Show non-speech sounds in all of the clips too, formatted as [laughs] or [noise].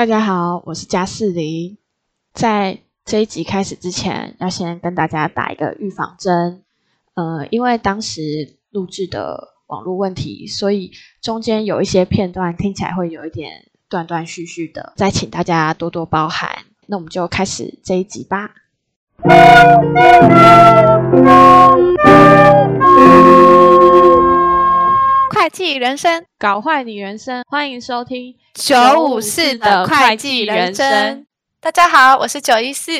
大家好，我是加四零。在这一集开始之前，要先跟大家打一个预防针。呃，因为当时录制的网络问题，所以中间有一些片段听起来会有一点断断续续的，再请大家多多包涵。那我们就开始这一集吧。会计人生，搞坏你人生，欢迎收听九五四的会计人生。大家好，我是九一四，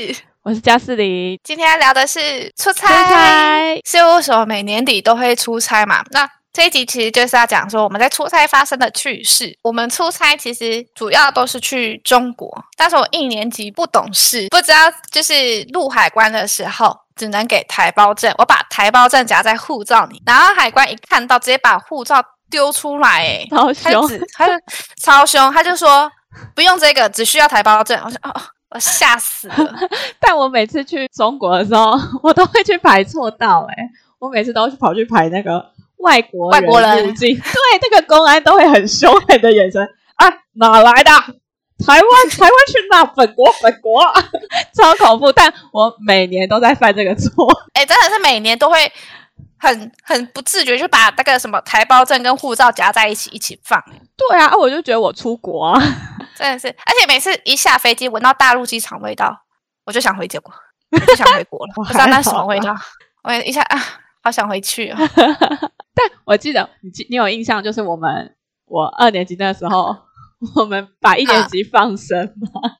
我是加四零。今天要聊的是出差。出差。事务所每年底都会出差嘛？那这一集其实就是要讲说我们在出差发生的趣事。我们出差其实主要都是去中国，但是我一年级不懂事，不知道就是入海关的时候只能给台胞证，我把台胞证夹在护照里，然后海关一看到，直接把护照丢出来，[laughs] 哎，超凶，他就超凶，他就说不用这个，只需要台胞证。我说哦，我吓死了。[laughs] 但我每次去中国的时候，我都会去排错道，哎，我每次都去跑去排那个。外国人入境，对，那个公安都会很凶狠的眼神。啊，哪来的？台湾，台湾去哪？本国，本国，[laughs] 超恐怖。但我每年都在犯这个错。哎、欸，真的是每年都会很很不自觉，就把那个什么台胞证跟护照夹在一起一起放。对啊，我就觉得我出国啊，[laughs] 真的是。而且每次一下飞机，闻到大陆机场味道，我就想回国，我就想回国了。[laughs] 不知道那什么味道，我一下啊，好想回去啊。[laughs] 但我记得你，你有印象，就是我们我二年级那时候，我们把一年级放生嘛。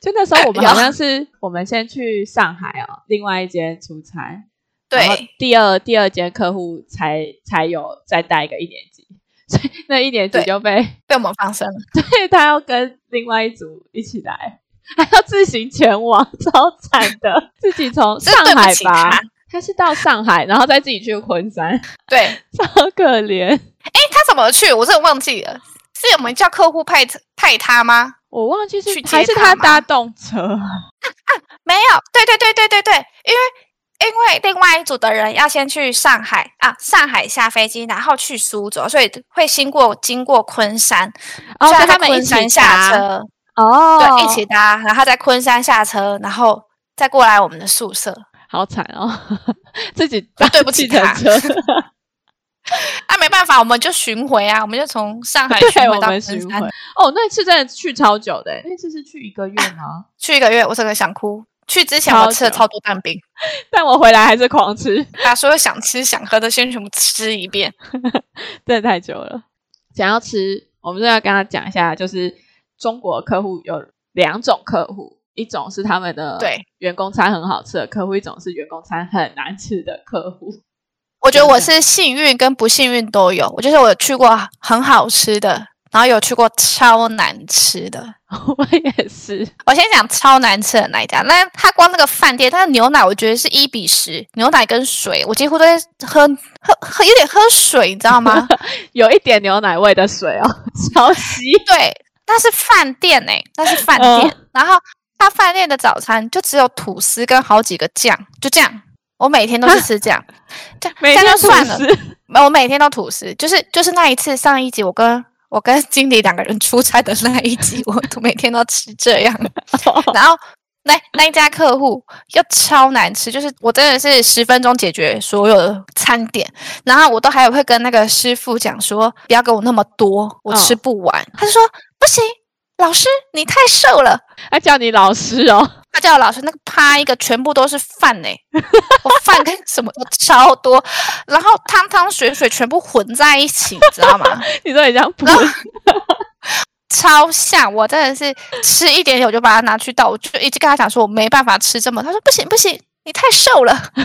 就那时候我们好像是我们先去上海哦，另外一间出差，对，第二第二间客户才才有再带一个一年级，所以那一年级就被被我们放生了。[laughs] 对，他要跟另外一组一起来，还要自行前往，[laughs] 超惨的，自己从 [laughs] 上海吧。他是到上海，然后再自己去昆山，对，超可怜。哎，他怎么去？我真的忘记了，是我们叫客户派派他吗？我忘记是去还是他搭动车啊？啊，没有，对对对对对对，因为因为另外一组的人要先去上海啊，上海下飞机，然后去苏州，所以会经过经过昆山，哦，所以他们一起下车哦，对，一起搭，然后在昆山下车，然后再过来我们的宿舍。好惨哦，[laughs] 自己搭对不起他车，[laughs] 啊，没办法，我们就巡回啊，我们就从上海巡回到昆山。哦，那次真的去超久的，那次是去一个月吗？去一个月，我真的想哭。去之前我吃了超多蛋饼，[laughs] 但我回来还是狂吃，把所有想吃想喝的先全部吃一遍，[laughs] 真的太久了。想要吃，我们就要跟他讲一下，就是中国客户有两种客户。一种是他们的对员工餐很好吃的客户，一种是员工餐很难吃的客户。我觉得我是幸运跟不幸运都有。我就是我有去过很好吃的，然后有去过超难吃的。[laughs] 我也是。我先讲超难吃的那一家，那他光那个饭店，他的牛奶我觉得是一比十，牛奶跟水，我几乎都在喝喝喝，有点喝水，你知道吗？[laughs] 有一点牛奶味的水哦，[laughs] 超稀。对，那是饭店诶、欸，那是饭店，嗯、然后。他饭店的早餐就只有吐司跟好几个酱，就这样。我每天都是吃这样，这样这样就算了。我每天都吐司，就是就是那一次上一集我跟我跟经理两个人出差的那一集，[laughs] 我都每天都吃这样。[laughs] 然后那那一家客户又超难吃，就是我真的是十分钟解决所有的餐点，然后我都还有会跟那个师傅讲说，不要给我那么多，我吃不完。哦、他就说不行。老师，你太瘦了。他叫你老师哦，他叫老师。那个啪一个，全部都是饭呢。[laughs] 我饭跟什么都超多，然后汤汤水水全部混在一起，你知道吗？[laughs] 你说你这样不超像。我真的是吃一点点我就把它拿去倒，我就一直跟他讲说我没办法吃这么。他说不行不行，你太瘦了。[laughs] 他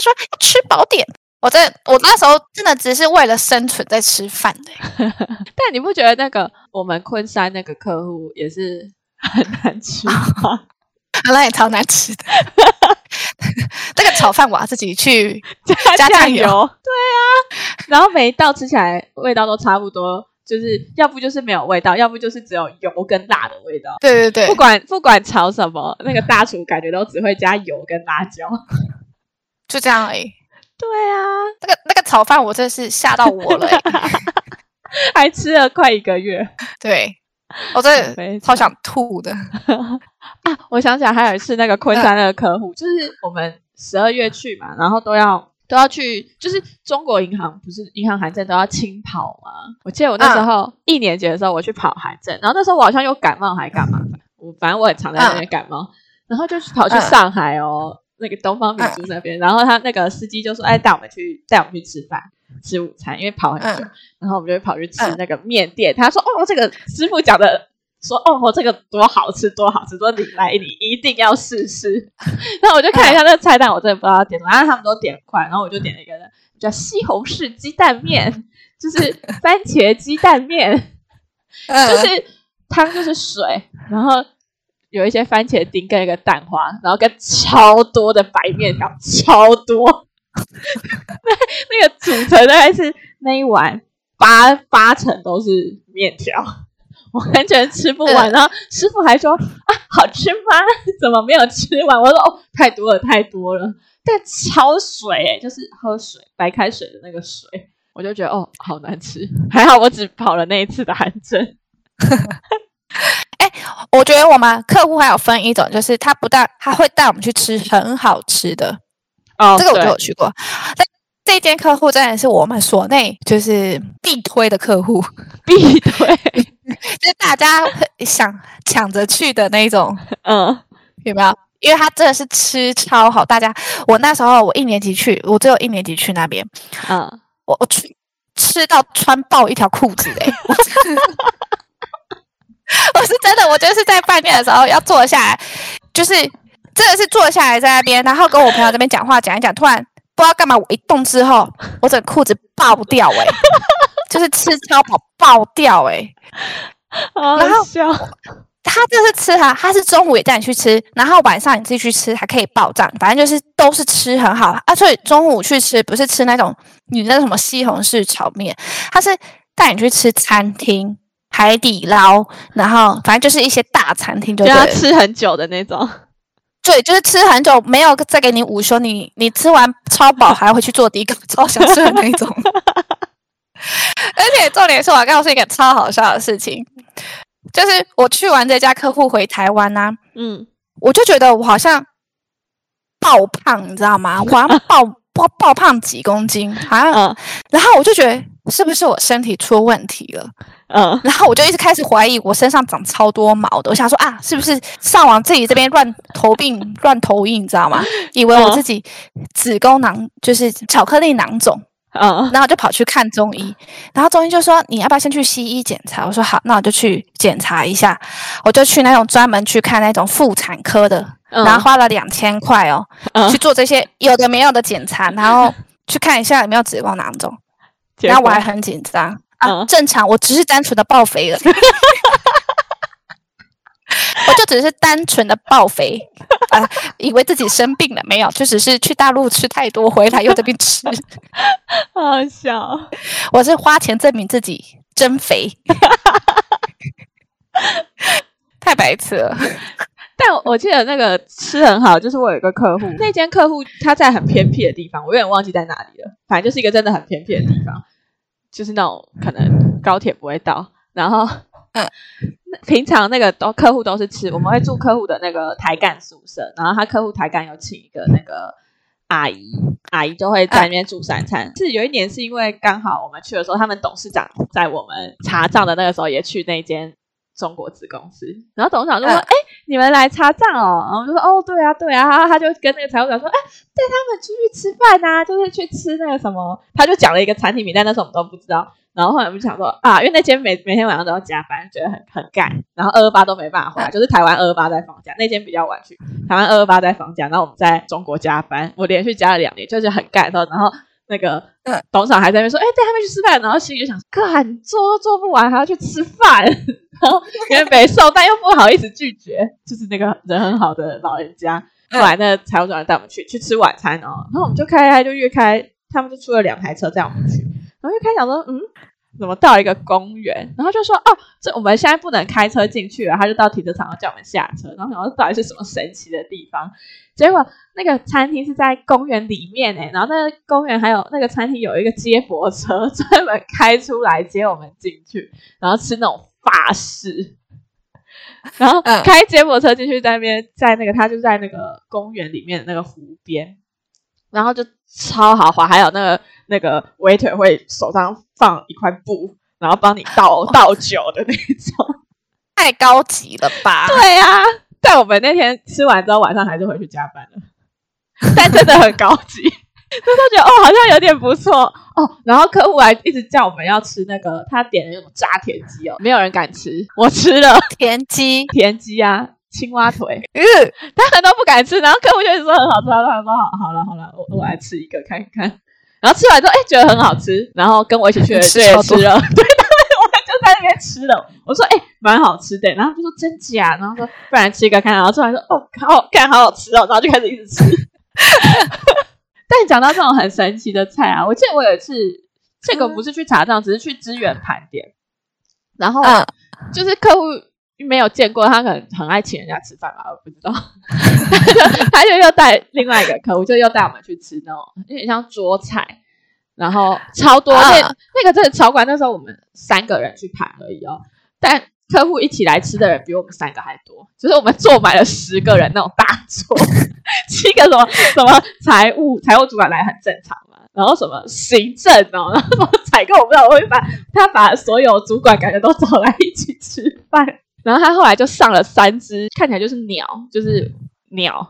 说要吃饱点。我在我那时候真的只是为了生存在吃饭的，但你不觉得那个我们昆山那个客户也是很难吃吗？那也超难吃的，[laughs] 那个炒饭我要自己去 [laughs] 加酱油。对啊，然后每一道吃起来味道都差不多，就是要不就是没有味道，要不就是只有油跟辣的味道。对对对，不管不管炒什么，那个大厨感觉都只会加油跟辣椒，就这样而已。对啊，那个那个炒饭我真是吓到我了，欸，[laughs] 还吃了快一个月。对，我真的超想吐的啊！[laughs] 我想起来还有一次那个昆山那个客户，嗯、就是我们十二月去嘛，然后都要都要去，就是中国银行不是银行函证都要清跑吗？我记得我那时候、嗯、一年级的时候我去跑函证，然后那时候我好像有感冒还干嘛？我反正我很常在那边感冒，嗯、然后就跑去上海哦，嗯、那个东方明珠那边，嗯、然后他那个司机就说：“哎，带我们去带我们去吃饭。”吃午餐，因为跑很久，嗯、然后我们就会跑去吃那个面店。嗯、他说：“哦，这个师傅讲的说，哦，这个多好吃，多好吃，说你来，你一定要试试。”然后我就看一下那个菜单，我真的不知道点什么，然后他们都点快，然后我就点了一个叫西红柿鸡蛋面，就是番茄鸡蛋面，[laughs] 嗯、就是汤就是水，然后有一些番茄丁跟一个蛋花，然后跟超多的白面条，超多。那那个组成大概是那一碗八八成都是面条，我完全吃不完。然后师傅还说啊，好吃吗？怎么没有吃完？我说哦，太多了，太多了。但超水诶，就是喝水白开水的那个水，我就觉得哦，好难吃。[laughs] 还好我只跑了那一次的函证。[laughs] 哎、欸，我觉得我们客户还有分一种，就是他不但他会带我们去吃很好吃的。哦，这个我就有去过。但这间客户真的是我们所内就是必推的客户，必推，就是大家想抢着去的那种。嗯，有没有？因为他真的是吃超好。大家，我那时候我一年级去，我只有一年级去那边。嗯，我我去吃到穿爆一条裤子哎！[laughs] 我是真的，我就是在饭店的时候要坐下来，就是。真的是坐下来在那边，然后跟我朋友这边讲话讲一讲，突然不知道干嘛，我一动之后，我整个裤子爆掉哎、欸，就是吃超饱爆掉哎、欸，[laughs] 然后他就是吃哈，他是中午也带你去吃，然后晚上你自己去吃还可以报账，反正就是都是吃很好啊。所以中午去吃不是吃那种你那什么西红柿炒面，他是带你去吃餐厅海底捞，然后反正就是一些大餐厅就，就要吃很久的那种。对，就是吃很久没有再给你午休，你你吃完超饱还要回去做第一个超想吃的那种。[laughs] 而且重点是我要告诉一个超好笑的事情，就是我去完这家客户回台湾呢、啊，嗯，我就觉得我好像爆胖，你知道吗？我好像爆 [laughs] 爆爆胖几公斤，好像，嗯、然后我就觉得是不是我身体出问题了？嗯，然后我就一直开始怀疑我身上长超多毛的，我想说啊，是不是上网自己这边乱投病乱投医，你知道吗？以为我自己子宫囊就是巧克力囊肿，嗯，然后就跑去看中医，然后中医就说你要不要先去西医检查？我说好，那我就去检查一下，我就去那种专门去看那种妇产科的，然后花了两千块哦，嗯，去做这些有的没有的检查，然后 [laughs] 去看一下有没有子宫囊肿，然后我还很紧张。啊，正常，我只是单纯的爆肥了，[laughs] 我就只是单纯的爆肥，啊，以为自己生病了，没有，就只是去大陆吃太多，回来又在这边吃，[laughs] 好笑。我是花钱证明自己真肥，[laughs] 太白痴了。但我记得那个吃很好，就是我有一个客户，那间客户他在很偏僻的地方，我有点忘记在哪里了，反正就是一个真的很偏僻的地方。就是那种可能高铁不会到，然后，嗯，平常那个都客户都是吃，我们会住客户的那个台干宿舍，然后他客户台干有请一个那个阿姨，阿姨就会在那边住三餐。是有一年是因为刚好我们去的时候，他们董事长在我们查账的那个时候也去那间中国子公司，然后董事长就说：“哎、嗯，你们来查账哦。”然后我就说：“哦，对啊，对啊。”然后他就跟那个财务长说：“哎，带他们出去吃饭呐，就是去吃那个什么。”他就讲了一个餐厅名，但那时候我们都不知道。然后后来我们就想说：“啊，因为那间每每天晚上都要加班，觉得很很干。然后二二八都没办法回来，就是台湾二二八在放假，那间比较晚去。台湾二二八在放假，然后我们在中国加班，我连续加了两年，就是很干的。然后那个董事长还在那边说：‘哎，带他们去吃饭。’然后心里就想：‘干，做都做不完，还要去吃饭。’”然 [laughs] 后因为没瘦，但又不好意思拒绝，就是那个人很好的老人家。后来那财务主任带我们去去吃晚餐哦，然后我们就开开就越开，他们就出了两台车载我们去。然后越开想说，嗯，怎么到一个公园？然后就说，哦，这我们现在不能开车进去了。他就到停车场叫我们下车。然后想说，到底是什么神奇的地方？结果那个餐厅是在公园里面诶，然后那个公园还有那个餐厅有一个接驳车 [laughs] 专门开出来接我们进去，然后吃那种。法式然后开接驳车进去，在那边，在那个他就在那个公园里面的那个湖边，然后就超豪华，还有那个那个 waiter 会手上放一块布，然后帮你倒 [laughs] 倒酒的那种，太高级了吧？对啊，但我们那天吃完之后，晚上还是回去加班了，但真的很高级。[laughs] 就他觉得哦，好像有点不错哦。然后客户还一直叫我们要吃那个他点的那种炸田鸡哦，没有人敢吃，我吃了田鸡，田鸡啊，青蛙腿，嗯，他们都不敢吃。然后客户就一直说很好吃，他说好，好了好了，我我来吃一个看一看。然后吃完之后，哎，觉得很好吃。然后跟我一起去吃也吃了，对，他们我们就在那边吃了。我说哎，蛮好吃的。然后就说真假？然后说不然吃一个看。然后吃完说哦，好看，好好吃哦。然后就开始一直吃。但讲到这种很神奇的菜啊，我记得我有一次，这个不是去查账，只是去支援盘点，然后就是客户没有见过，他可能很爱请人家吃饭吧，我不知道，[laughs] 他就又带另外一个客户，就又带我们去吃那种有点像桌菜，然后超多，那那个真的超管，那时候我们三个人去盘而已哦，但。客户一起来吃的人比我们三个还多，就是我们坐满了十个人那种大桌，[laughs] 七个什么什么财务财务主管来很正常嘛，然后什么行政哦，[laughs] 然后什么采购我不知道，我会把他把所有主管感觉都找来一起吃饭，然后他后来就上了三只，看起来就是鸟，就是鸟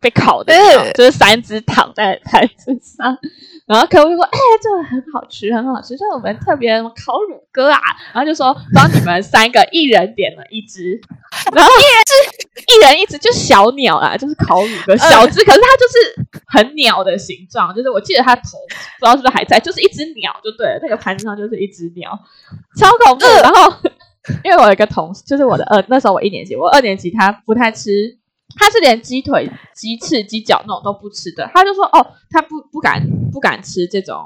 被烤的鸟，就是三只躺在 [laughs] 台子上。然后客户就说：“哎、欸，这个很好吃，很好吃。所以我们特别烤乳鸽啊。”然后就说：“帮你们三个一人点了一只，然后一人只，一人一只，就小鸟啊，就是烤乳鸽小只，可是它就是很鸟的形状。就是我记得它头不知道是不是还在，就是一只鸟就对了。那个盘子上就是一只鸟，超恐怖。然后 [laughs] 因为我有一个同事，就是我的二那时候我一年级，我二年级他不太吃。”他是连鸡腿、鸡翅、鸡脚那种都不吃的，他就说：“哦，他不不敢不敢吃这种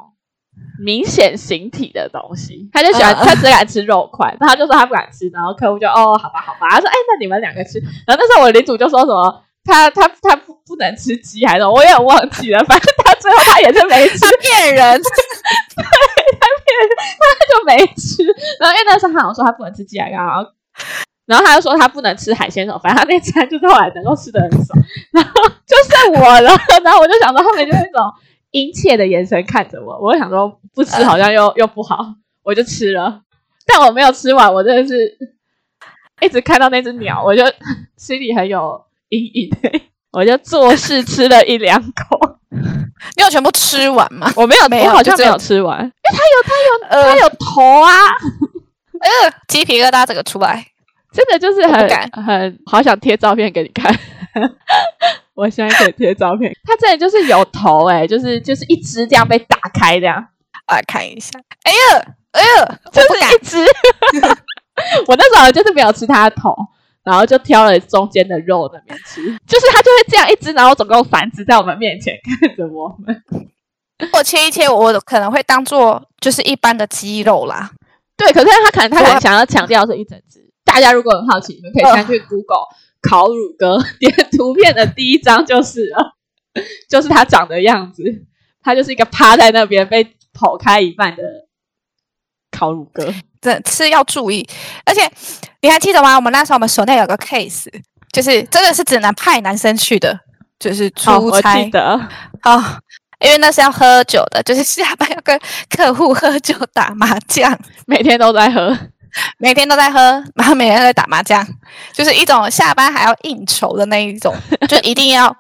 明显形体的东西，[laughs] 他就喜欢他只敢吃肉块。”然后他就说他不敢吃，然后客户就：“哦，好吧，好吧。”他说：“哎，那你们两个吃。”然后那时候我领主就说什么：“他他他不不能吃鸡还是？”我也忘记了，反正他最后他也是没吃，[laughs] 他骗人，对，[laughs] 他骗人，他就没吃。然后因为那时候他好像说他不能吃鸡还后。然后他就说他不能吃海鲜什么，反正他那餐就是后来能够吃的很爽。然后就剩我了，然后我就想到后面就那种殷切的眼神看着我，我就想说不吃好像又、呃、又不好，我就吃了。但我没有吃完，我真的是一直看到那只鸟，我就心里很有阴影。我就做事吃了一两口，你有全部吃完吗？我没有，没有，我好像没有吃完。因为，它有它有它有头啊！呃，鸡皮疙瘩整个出来。真的就是很很好想贴照片给你看，[laughs] 我现在可以贴照片。它真的就是有头哎、欸、就是就是一只这样被打开这样，来看一下。哎呀哎呀，就是一只。[laughs] 我那时候就是没有吃它的头，然后就挑了中间的肉那边吃。就是它就会这样一只，然后总共繁殖在我们面前看着我们。我切一切，我可能会当做就是一般的鸡肉啦。对，可是他可能他很想要强调是一整只。大家如果很好奇，你们可以先去 Google 烤乳鸽，点图片的第一张就是了，[laughs] 就是它长的样子，它就是一个趴在那边被剖开一半的烤乳鸽。这是要注意，而且你还记得吗？我们那时候我们所内有个 case，就是真的是只能派男生去的，就是出差。哦、记得哦，因为那是要喝酒的，就是下班要跟客户喝酒打麻将，[laughs] 每天都在喝。[laughs] 每天都在喝，然后每天都在打麻将，就是一种下班还要应酬的那一种，[laughs] 就一定要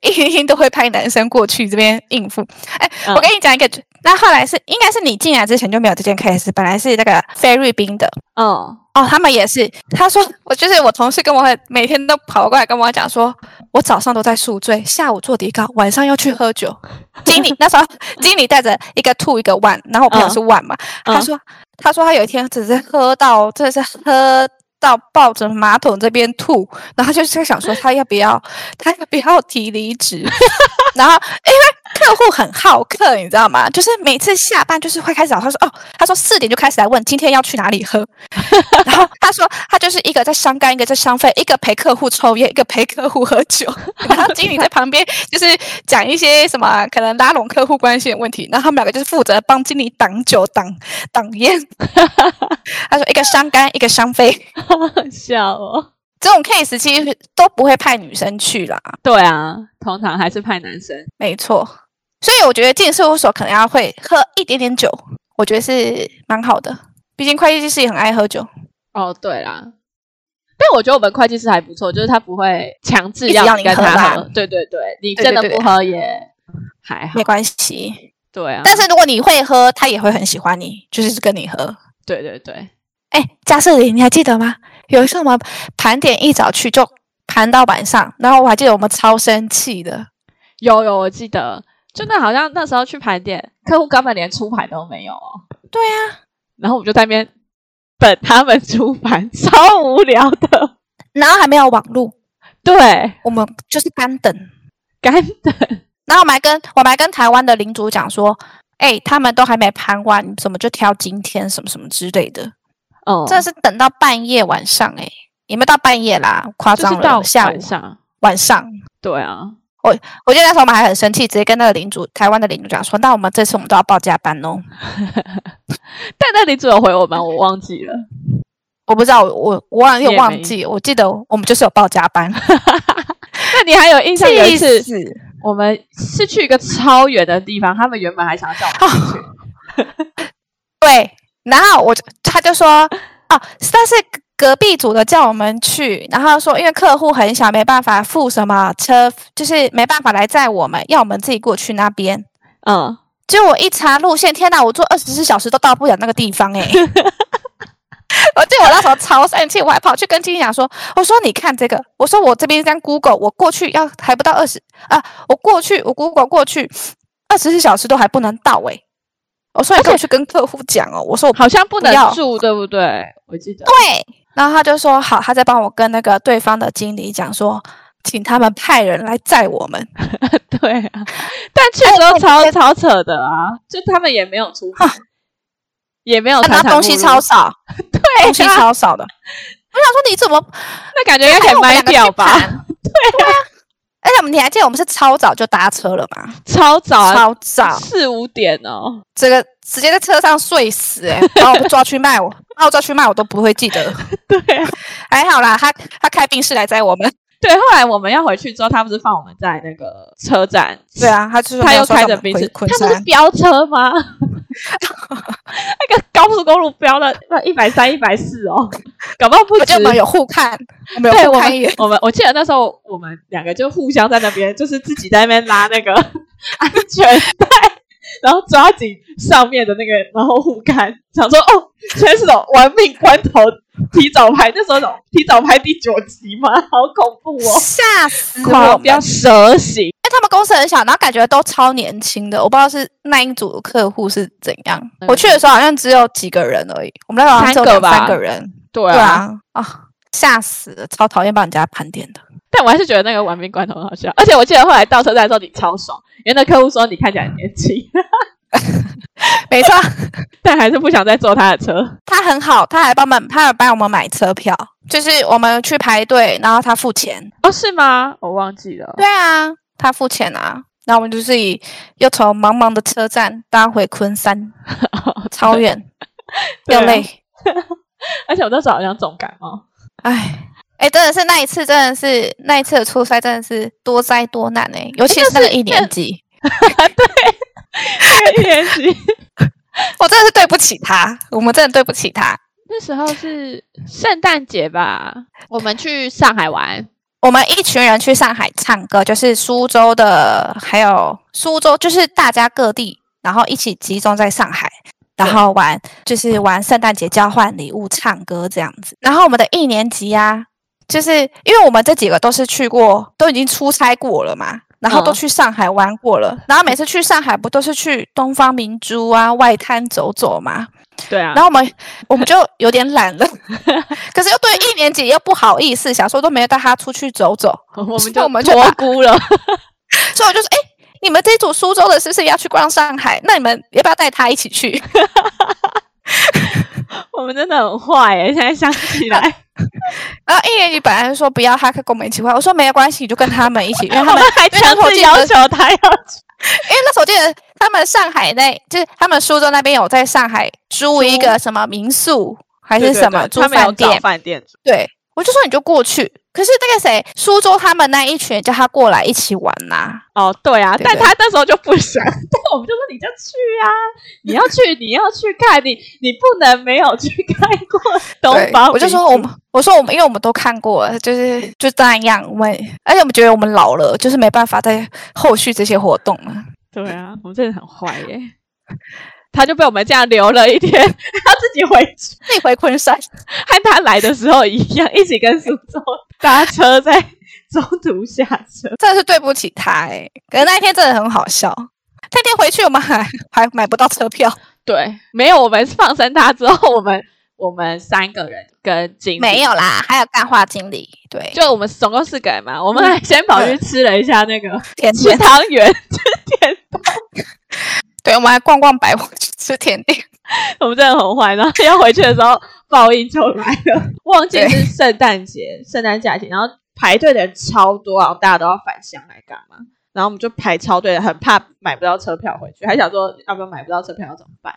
一定都会派男生过去这边应付。哎，我跟你讲一个，那后来是应该是你进来之前就没有这件 case，本来是那个菲律宾的，哦哦，他们也是，他说我就是我同事跟我每天都跑过来跟我讲说，我早上都在宿醉，下午做底稿，晚上又去喝酒。[laughs] 经理那时候经理带着一个 two 一个 one，然后我朋友是 one 嘛，他说。他说他有一天只是喝到，真的是喝到抱着马桶这边吐，然后就是想说他要不要，他要不要提离职，[laughs] 然后因为。[laughs] 客户很好客，你知道吗？就是每次下班就是会开始找他说哦，他说四点就开始来问今天要去哪里喝，[laughs] 然后他说他就是一个在伤肝，一个在伤肺，一个陪客户抽烟，一个陪客户喝酒，[laughs] 然后经理在旁边就是讲一些什么可能拉拢客户关系的问题，然后他们两个就是负责帮经理挡酒挡挡烟。[laughs] 他说一个伤肝，一个伤肺，好笑哦。这种 case 其实都不会派女生去啦。对啊，通常还是派男生。没错，所以我觉得进事务所可能要会喝一点点酒，我觉得是蛮好的。毕竟会计师也很爱喝酒。哦，对啦。但我觉得我们会计师还不错，就是他不会强制要你跟他喝。喝对对对，你真的不喝也还好，没关系。对啊。但是如果你会喝，他也会很喜欢你，就是跟你喝。对对对。哎，加瑟琳，你还记得吗？有一次我们盘点一早去就盘到晚上，然后我还记得我们超生气的。有有，我记得，真的好像那时候去盘点，客户根本连出牌都没有哦。对呀、啊，然后我们就在那边等他们出盘，超无聊的。然后还没有网路，对，我们就是干等，干等。然后我们还跟我们还跟台湾的领主讲说，哎，他们都还没盘完，你怎么就挑今天什么什么之类的。哦，真的是等到半夜晚上哎、欸，也没到半夜啦，夸张了。就是、到下午上晚上，对啊，我我记得那时候我们还很生气，直接跟那个领主台湾的领主讲说，那我们这次我们都要报加班哦。[laughs] 但那领主有回我们？我忘记了，[laughs] 我不知道，我我忘又忘记，我记得我们就是有报加班。[laughs] 那你还有印象有一次，我们是去一个超远的地方，他们原本还想要叫我们去。对。然后我就他就说哦，但是隔壁组的叫我们去，然后说因为客户很小，没办法付什么车，就是没办法来载我们，要我们自己过去那边。嗯，结果我一查路线，天哪，我坐二十四小时都到不了那个地方哎！[laughs] 我记得我那时候超生气，我还跑去跟经理讲说，我说你看这个，我说我这边这样 Google，我过去要还不到二十啊，我过去我 Google 过去二十四小时都还不能到哎。我说你可以去跟客户讲哦。我说我好像不能住，对不对？我记得。对，然后他就说好，他在帮我跟那个对方的经理讲说，请他们派人来载我们。[laughs] 对啊，但去的时候超超扯的啊，就他们也没有出牌，也没有谈东西超少，对，东西超少的。[laughs] 我想说你怎么那感觉应该可以卖掉吧？[laughs] 对啊。而且我们你还记得我们是超早就搭车了吗？超早、啊，超早，四五点哦，这个直接在车上睡死哎、欸，然后我抓去卖我，把我抓去卖我都不会记得。对、啊，还好啦，他他开宾士来载我们。[laughs] 对，后来我们要回去之后，他不是放我们在那个车站？对啊，他就是他又开着宾士，他不是飙车吗？[laughs] 那个高速公路飙了一百三、一百四哦，搞不好不止。我们有互看，我们有互看一眼。我们我记得那时候我们两个就互相在那边，就是自己在那边拉那个 [laughs] 安全带，然后抓紧上面的那个，然后互看，想说哦，现在是种玩命关头。提早拍，那时候提早拍第九集嘛？[laughs] 好恐怖哦！吓死我！比较蛇形。哎，他们公司很小，然后感觉都超年轻的。我不知道是那一组客户是怎样。嗯、我去的时候好像只有几个人而已。我们那时候三个三个人。对啊，对啊，啊，吓死了！超讨厌帮人家盘点的。但我还是觉得那个玩命关头很好笑。而且我记得后来到车站的时候，你超爽，因为那客户说你看起来很年轻。[laughs] 没错，[laughs] 但还是不想再坐他的车。他很好，他还帮我们，他还帮我们买车票，就是我们去排队，然后他付钱。哦，是吗？我忘记了。对啊，他付钱啊。然后我们就是以又从茫茫的车站搭回昆山，哦、[laughs] 超远，又累。啊、而且我那时候好像重感冒。哎，哎，真的是那一次，真的是那一次的初赛，真的是多灾多难哎，尤其是那个一年级。[laughs] 对。一年级，我真的是对不起他，我们真的对不起他。[laughs] 那时候是圣诞节吧，我们去上海玩，我们一群人去上海唱歌，就是苏州的，还有苏州，就是大家各地，然后一起集中在上海，然后玩，就是玩圣诞节交换礼物、唱歌这样子。然后我们的一年级啊，就是因为我们这几个都是去过，都已经出差过了嘛。然后都去上海玩过了，然后每次去上海不都是去东方明珠啊、外滩走走嘛？对啊。然后我们我们就有点懒了，[laughs] 可是又对一年级又不好意思，想说都没有带他出去走走，[laughs] 我们就我们就托孤了。[laughs] 所以我就说，哎，你们这组苏州的是不是要去逛上海？那你们要不要带他一起去？我们真的很坏耶！现在想起来，然后一年级本来说不要，他跟我们一起玩。我说没有关系，你就跟他们一起，因为他们还强制要求他要去。[laughs] 因为那时候记得他们上海那，就是他们苏州那边有在上海租一个什么民宿还是什么租饭店？饭店。对，我就说你就过去，可是那个谁，苏州他们那一群叫他过来一起玩呐、啊。哦，对啊，对对，但他那时候就不想，但 [laughs] 我们就说你就去啊，你要去，你要去看，你你不能没有去看过东方。我就说我们，我说我们，因为我们都看过了，就是就那样，我们而且我们觉得我们老了，就是没办法在后续这些活动了。对啊，我们真的很坏耶。他就被我们这样留了一天，[laughs] 他自己回去，自己回昆山，和他来的时候一样，一起跟苏州搭车，在中途下车，真的是对不起他哎。可是那一天真的很好笑，那天回去我们还 [laughs] 还买不到车票，对，没有，我们放生他之后，我们我们三个人跟经理。没有啦，还有干化经理，对，就我们总共四个人嘛，我们还先跑去吃了一下那个甜吃汤圆，吃甜对，我们还逛逛百货去，吃甜点。[laughs] 我们真的很坏，然后要回去的时候，[laughs] 报应就来了。忘记是圣诞节、圣诞假期，然后排队的人超多啊，大家都要返乡来干嘛？然后我们就排超队，很怕买不到车票回去，还想说要不要买不到车票要怎么办？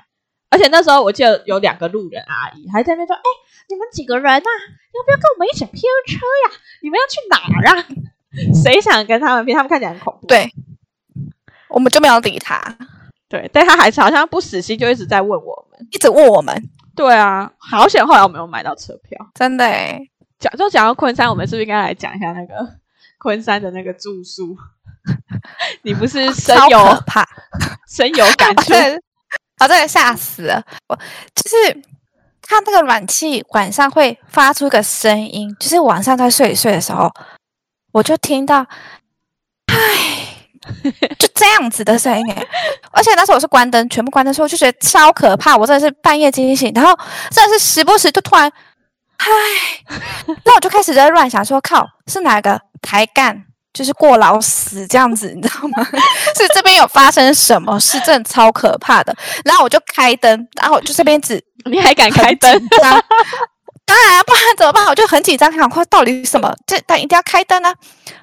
而且那时候我记得有两个路人阿姨还在那边说：“哎，你们几个人呐、啊？要不要跟我们一起拼车呀？你们要去哪儿啊？[laughs] 谁想跟他们拼？他们看起来很恐怖。”对，我们就没有理他。对，但他还是好像不死心，就一直在问我们，一直问我们。对啊，好险！后来我没有买到车票，真的诶。讲就讲到昆山，我们是不是应该来讲一下那个 [laughs] 昆山的那个住宿？[laughs] 你不是深有怕，深有感 [laughs] 触？我真的吓死了！我就是看那个暖气晚上会发出一个声音，就是晚上在睡一睡的时候，我就听到，唉。[laughs] 就这样子的声音哎，而且那时候我是关灯，全部关灯，所以我就觉得超可怕。我真的是半夜惊醒，然后真的是时不时就突然，唉，[laughs] 那我就开始在乱想说，说靠，是哪个抬干就是过劳死这样子，你知道吗？[laughs] 是这边有发生什么事，真的超可怕的。然后我就开灯，然后就这边只，你还敢开灯？当然，不然怎么办？我就很紧张，想快到底什么？这但一定要开灯呢、啊。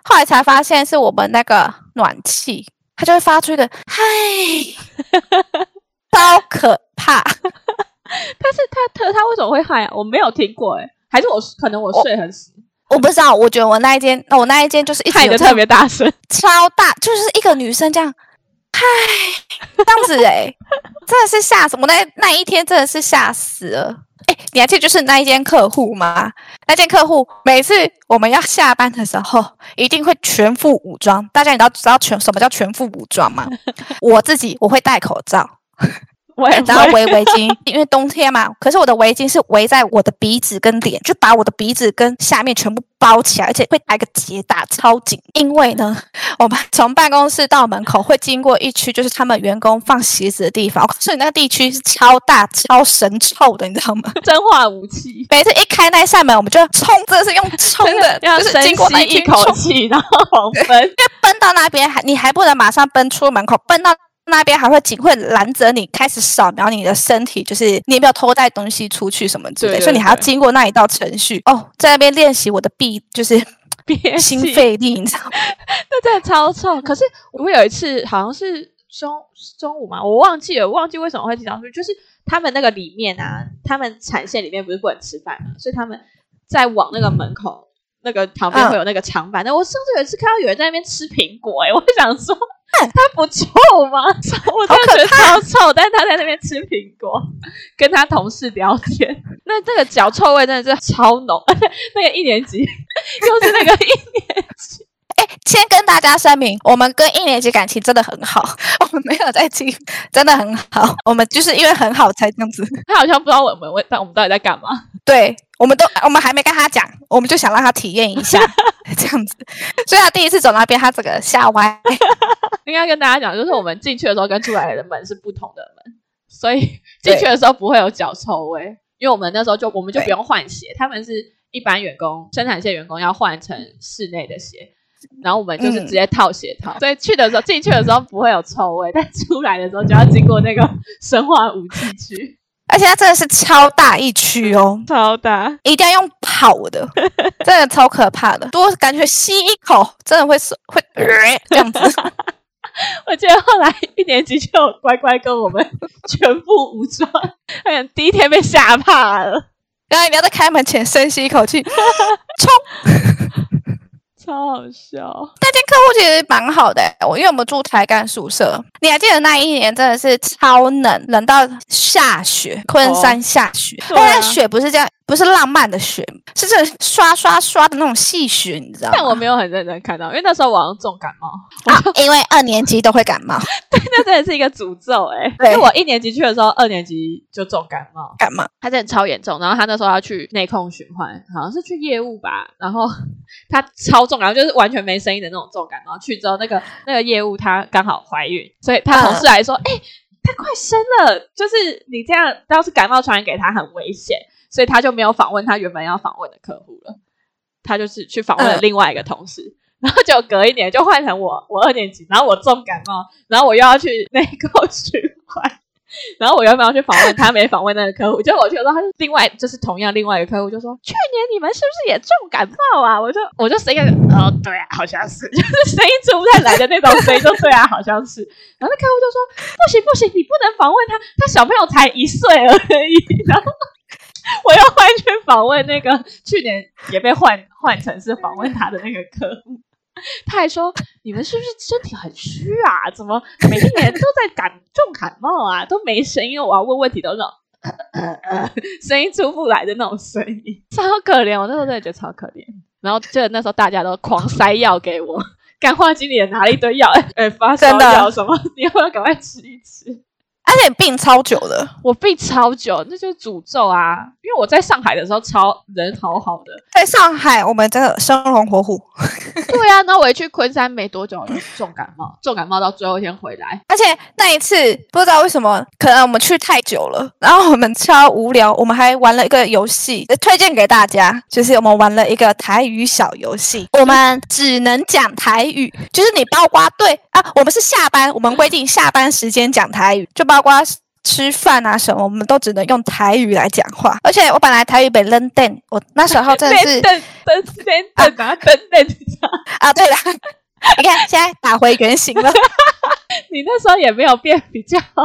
后来才发现是我们那个暖气，它就会发出一个“嗨”，[laughs] 超可怕。但是它它它为什么会嗨啊？我没有听过哎，还是我可能我睡很死我，不知道。我觉得我那一间，我那一间就是一直有特别大声，超大，就是一个女生这样嗨这样子哎，真的是吓死我！那那一天真的是吓死了。哎，你还记得就是那一间客户吗？那间客户每次我们要下班的时候，一定会全副武装。大家你知道知道全什么叫全副武装吗？[laughs] 我自己我会戴口罩。[laughs] 然后围围巾，因为冬天嘛。可是我的围巾是围在我的鼻子跟脸，就把我的鼻子跟下面全部包起来，而且会打一个结打超紧。因为呢，我们 [laughs] 从办公室到门口会经过一区，就是他们员工放鞋子的地方，[laughs] 所以那个地区是超大、超神臭的，你知道吗？生化武器。每次一开那扇门，我们就冲，真的是用冲的，要就是经过那一口气，然后狂奔，因为奔到那边还你还不能马上奔出门口，奔到。那边还会警会拦着你，开始扫描你的身体，就是你有没有偷带东西出去什么之类的，所以你还要经过那一道程序哦，在那边练习我的臂，就是 [laughs] 心肺力，你知道吗？[laughs] 那真的超臭。可是我有一次好像是中中午嘛，我忘记了，我忘记为什么会经常出去，就是他们那个里面啊，他们产线里面不是不能吃饭嘛，所以他们在往那个门口那个旁边会有那个长板。那、嗯、我甚至有一次看到有人在那边吃苹果、欸，哎，我想说。[laughs] 他不臭吗？[laughs] 我真的觉得超臭，但是他在那边吃苹果，跟他同事聊天。[laughs] 那这个脚臭味真的是超浓，而且那个一年级又是那个一年级。先跟大家声明，我们跟一年级感情真的很好，[laughs] 我们没有在听，真的很好。我们就是因为很好才这样子。他好像不知道我们，但我们到底在干嘛？对。我们都我们还没跟他讲，我们就想让他体验一下 [laughs] 这样子，所以他第一次走那边，他整个吓歪。[laughs] 应该跟大家讲，就是我们进去的时候跟出来的门是不同的门，所以进去的时候不会有脚臭味，因为我们那时候就我们就不用换鞋，他们是一般员工生产线员工要换成室内的鞋，然后我们就是直接套鞋套，嗯、所以去的时候进去的时候不会有臭味，但出来的时候就要经过那个生化武器区。[laughs] 而且它真的是超大一区哦，[laughs] 超大，一定要用跑的，真的超可怕的，多感觉吸一口真的会会、呃、这样子。[laughs] 我记得后来一年级就乖乖跟我们全副武装，哎呀，第一天被吓怕了。然后你要在开门前深吸一口气，冲。超好笑！那间客户其实蛮好的，我因为我们住台干宿舍，你还记得那一年真的是超冷，冷到下雪，昆山下雪，但是、哦啊、雪不是这样。不是浪漫的雪，是这刷刷刷的那种细雪，你知道吗？但我没有很认真看到，因为那时候我好像重感冒 [laughs] 啊，因为二年级都会感冒，[laughs] 对，那真的是一个诅咒 [laughs] 哎、因为我一年级去的时候，二年级就重感冒，感冒，他真的超严重。然后他那时候要去内控循环，好像是去业务吧，然后他超重，然后就是完全没声音的那种重感冒。去之后，那个那个业务她刚好怀孕，所以他同事来说，哎、嗯，她、欸、快生了，就是你这样要是感冒传染给她，很危险。所以他就没有访问他原本要访问的客户了，他就是去访问了另外一个同事，然后就隔一年就换成我，我二年级，然后我重感冒，然后我又要去内控循环，然后我原本要去访问他没访问那个客户，结果我去说他是另外就是同样另外一个客户就说，去年你们是不是也重感冒啊？我就我就声音哦对啊，好像是，就是声音出不太来的那种声音，就对啊，好像是。然后那客户就说不行不行，你不能访问他，他小朋友才一岁而已，然后。[laughs] 我要换去访问那个去年也被换换成是访问他的那个客户，他还说：“你们是不是身体很虚啊？怎么每一年都在感重感冒啊？都没声音，我要问问题都是那种呃呃呃声音出不来的那种声音，超可怜。我那时候真的觉得超可怜。然后就那时候大家都狂塞药给我，[laughs] 干化经理也拿了一堆药，哎、欸、哎发烧药什么，你要不要赶快吃一吃？”而且病超久的，我病超久，那就是诅咒啊！因为我在上海的时候超人好好的，在上海我们真的生龙活虎。[laughs] 对啊，那我一去昆山没多久就重感冒，重感冒到最后一天回来。而且那一次不知道为什么，可能我们去太久了，然后我们超无聊，我们还玩了一个游戏，推荐给大家，就是我们玩了一个台语小游戏，我们只能讲台语，就是你包括对啊，我们是下班，我们规定下班时间讲台语，就包。包括吃饭啊什么，我们都只能用台语来讲话。而且我本来台语被扔电，我那时候真的是噔噔噔噔噔啊！对了，[laughs] 你看现在打回原形了。[laughs] 你那时候也没有变比较好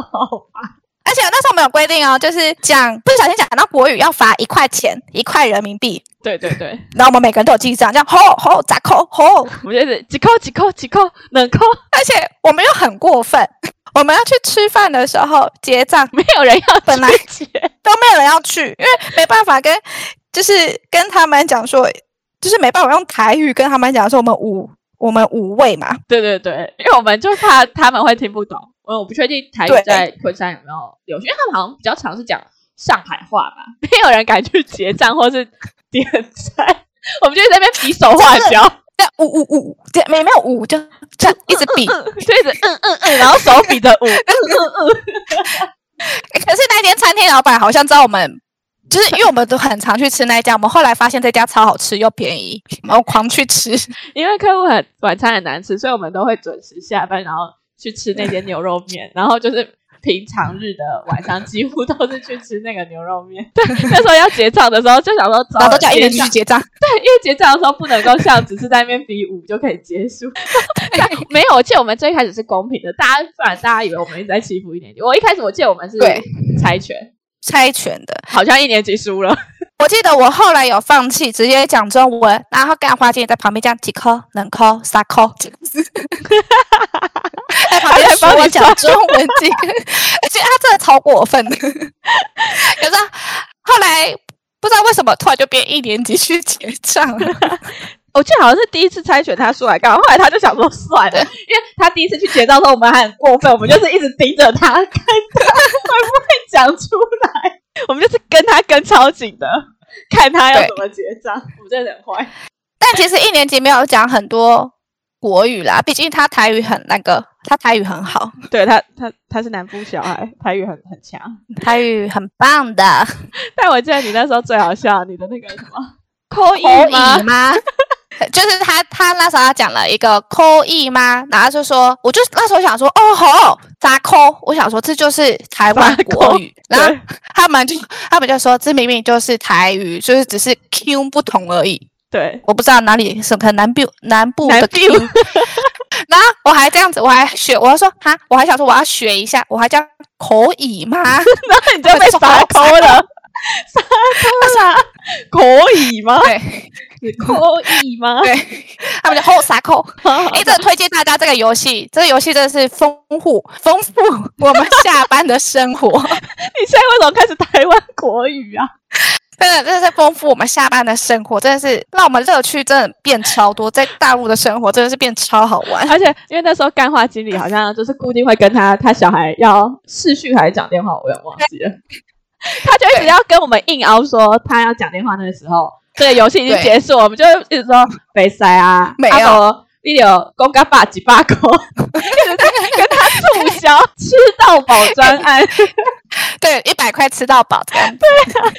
吧？而且那时候没有规定哦，就是讲不小心讲到国语要罚一块钱，一块人民币。对对对，然后我们每个人都有记账，这样吼吼咋扣吼，我们就是几扣几扣几扣能扣，而且我们又很过分。我们要去吃饭的时候结账，[laughs] 没有人要，本来都没有人要去，因为没办法跟，就是跟他们讲说，就是没办法用台语跟他们讲说我们五我们五位嘛。对对对，因为我们就怕他们会听不懂，我我不确定台语在昆山有没有流行，因为他们好像比较常是讲上海话吧，没有人敢去结账或是点菜，我们就在那边比手画脚。这五五五，这没没有五，就这样一直比，[laughs] 对着嗯嗯嗯，然后手比着五，嗯嗯。[laughs] 可是那间餐厅老板好像知道我们，就是因为我们都很常去吃那一家，我们后来发现这家超好吃又便宜，然后狂去吃。因为客户很晚餐很难吃，所以我们都会准时下班，然后去吃那间牛肉面，然后就是。平常日的晚上几乎都是去吃那个牛肉面。对，那时候要结账的时候就想说，早都叫一人去结账。对，因为结账的时候不能够像只是在那边比武就可以结束。[laughs] 没有，我记得我们最开始是公平的，大家不然大家以为我们一直在欺负一年级。我一开始我记得我们是猜拳，猜拳的，好像一年级输了。我记得我后来有放弃，直接讲中文，然后干花姐在旁边讲几颗、两颗、三颗，这样子。在旁边帮我讲中文这个，而且他真的超过分的。可是后来不知道为什么突然就变一年级去结账了。我记得好像是第一次猜拳他输来干嘛，后来他就想说算了，因为他第一次去结账的时候我们还很过分，我们就是一直盯着他，看 [laughs] 他会不会讲出来。[laughs] 我们就是跟他跟超紧的，[laughs] 看他要怎么结账。我们真的很坏。但其实一年级没有讲很多国语啦，毕竟他台语很那个，他台语很好。对他，他他是南部小孩，台语很很强，台语很棒的。[laughs] 但我记得你那时候最好笑，你的那个什么口语吗？就是他，他那时候他讲了一个口译吗？然后就说，我就那时候想说，哦吼，咋扣？我想说这就是台湾国语。然后他们就他们就说，这明明就是台语，就是只是 Q 不同而已。对，我不知道哪里是可能南部南部的 Q。[laughs] 然后我还这样子，我还学，我还说哈，我还想说我要学一下，我还叫口译吗？[laughs] 然后你就被罚扣了。沙科啦，[laughs] 可以吗？对，可以 [laughs] 吗？对，[laughs] 他们叫后沙口。[laughs] 哎，这推荐大家这个游戏，这个游戏真的是丰富丰富我们下班的生活。你现在为什么开始台湾国语啊？真的，真的是丰富我们下班的生活，真的是让我们乐趣真的变超多。在大陆的生活真的是变超好玩，而且因为那时候干话经理好像就是固定会跟他他小孩要视讯还是讲电话，我有点忘记了。他就一直要跟我们硬凹说他要讲电话，那个时候这个游戏已经结束，我们就一直说没塞啊，没有。一有公干爸几把口，[laughs] 跟他促销吃到饱专案，[laughs] 对，一百块吃到饱 [laughs] 对，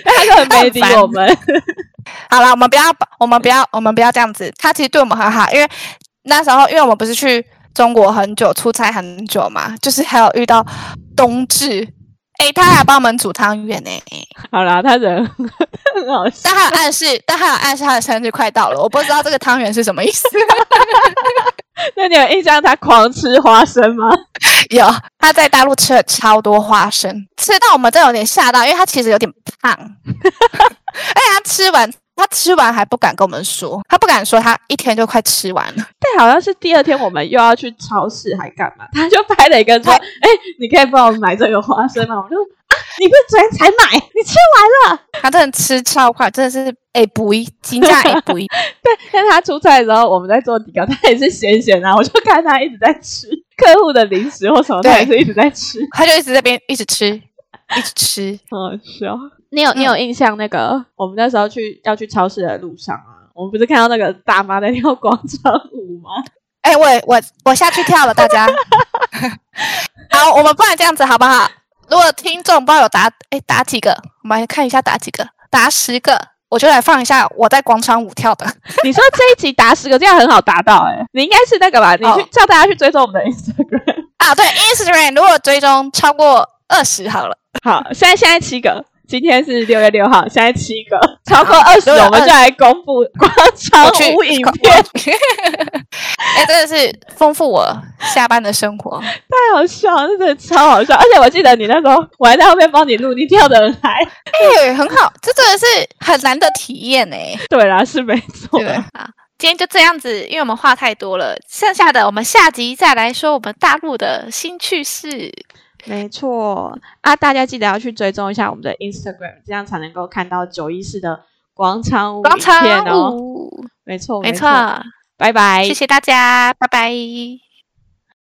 他就很没理我们。好了，我们不要，我们不要，我们不要这样子。他其实对我们很好，因为那时候，因为我们不是去中国很久，出差很久嘛，就是还有遇到冬至。哎、欸，他还帮我们煮汤圆呢。好啦，他人 [laughs] 很好笑，但他有暗示，但他有暗示他的生日快到了。我不知道这个汤圆是什么意思。[laughs] 那你有印象他狂吃花生吗？[laughs] 有，他在大陆吃了超多花生，吃到我们都有点吓到，因为他其实有点胖。而且他吃完。他吃完还不敢跟我们说，他不敢说，他一天就快吃完了。但好像是第二天我们又要去超市，还干嘛？他就拍了一个说：“哎、欸，你可以帮我买这个花生吗？”我就说：“啊，你不是昨天才买？你吃完了？”他真的吃超快，真的是哎不一，金价哎不一。[laughs] 对，但他出差的时候，我们在做底稿，他也是咸咸啊，我就看他一直在吃客户的零食或什么，他也是一直在吃，他就一直在边一直吃，一直吃，好好笑。你有你有印象那个、嗯、我们那时候去要去超市的路上啊，我们不是看到那个大妈在跳广场舞吗？哎、欸，我我我下去跳了，大家。[laughs] 好，我们不然这样子好不好？如果听众不知道有打哎、欸、打几个，我们来看一下打几个，打十个，我就来放一下我在广场舞跳的。你说这一集打十个，这样很好达到哎、欸，你应该是那个吧？你去叫大家去追踪我们的 Instagram 啊，对，Instagram 如果追踪超过二十好了，好，现在现在七个。今天是六月六号，现在七个，超过二十，我们就来公布广场舞影片。[laughs] 哎、欸，真的是丰富我下班的生活，太好笑了，真的超好笑。而且我记得你那时候，我还在后面帮你录，你跳的很嗨，哎、欸，很好，这真的是很难得体验哎。对啦，是没错。对啊，今天就这样子，因为我们话太多了，剩下的我们下集再来说我们大陆的新趣事。没错啊，大家记得要去追踪一下我们的 Instagram，这样才能够看到九一四的广场舞影片哦。没错，没错，没错，拜拜，谢谢大家，拜拜。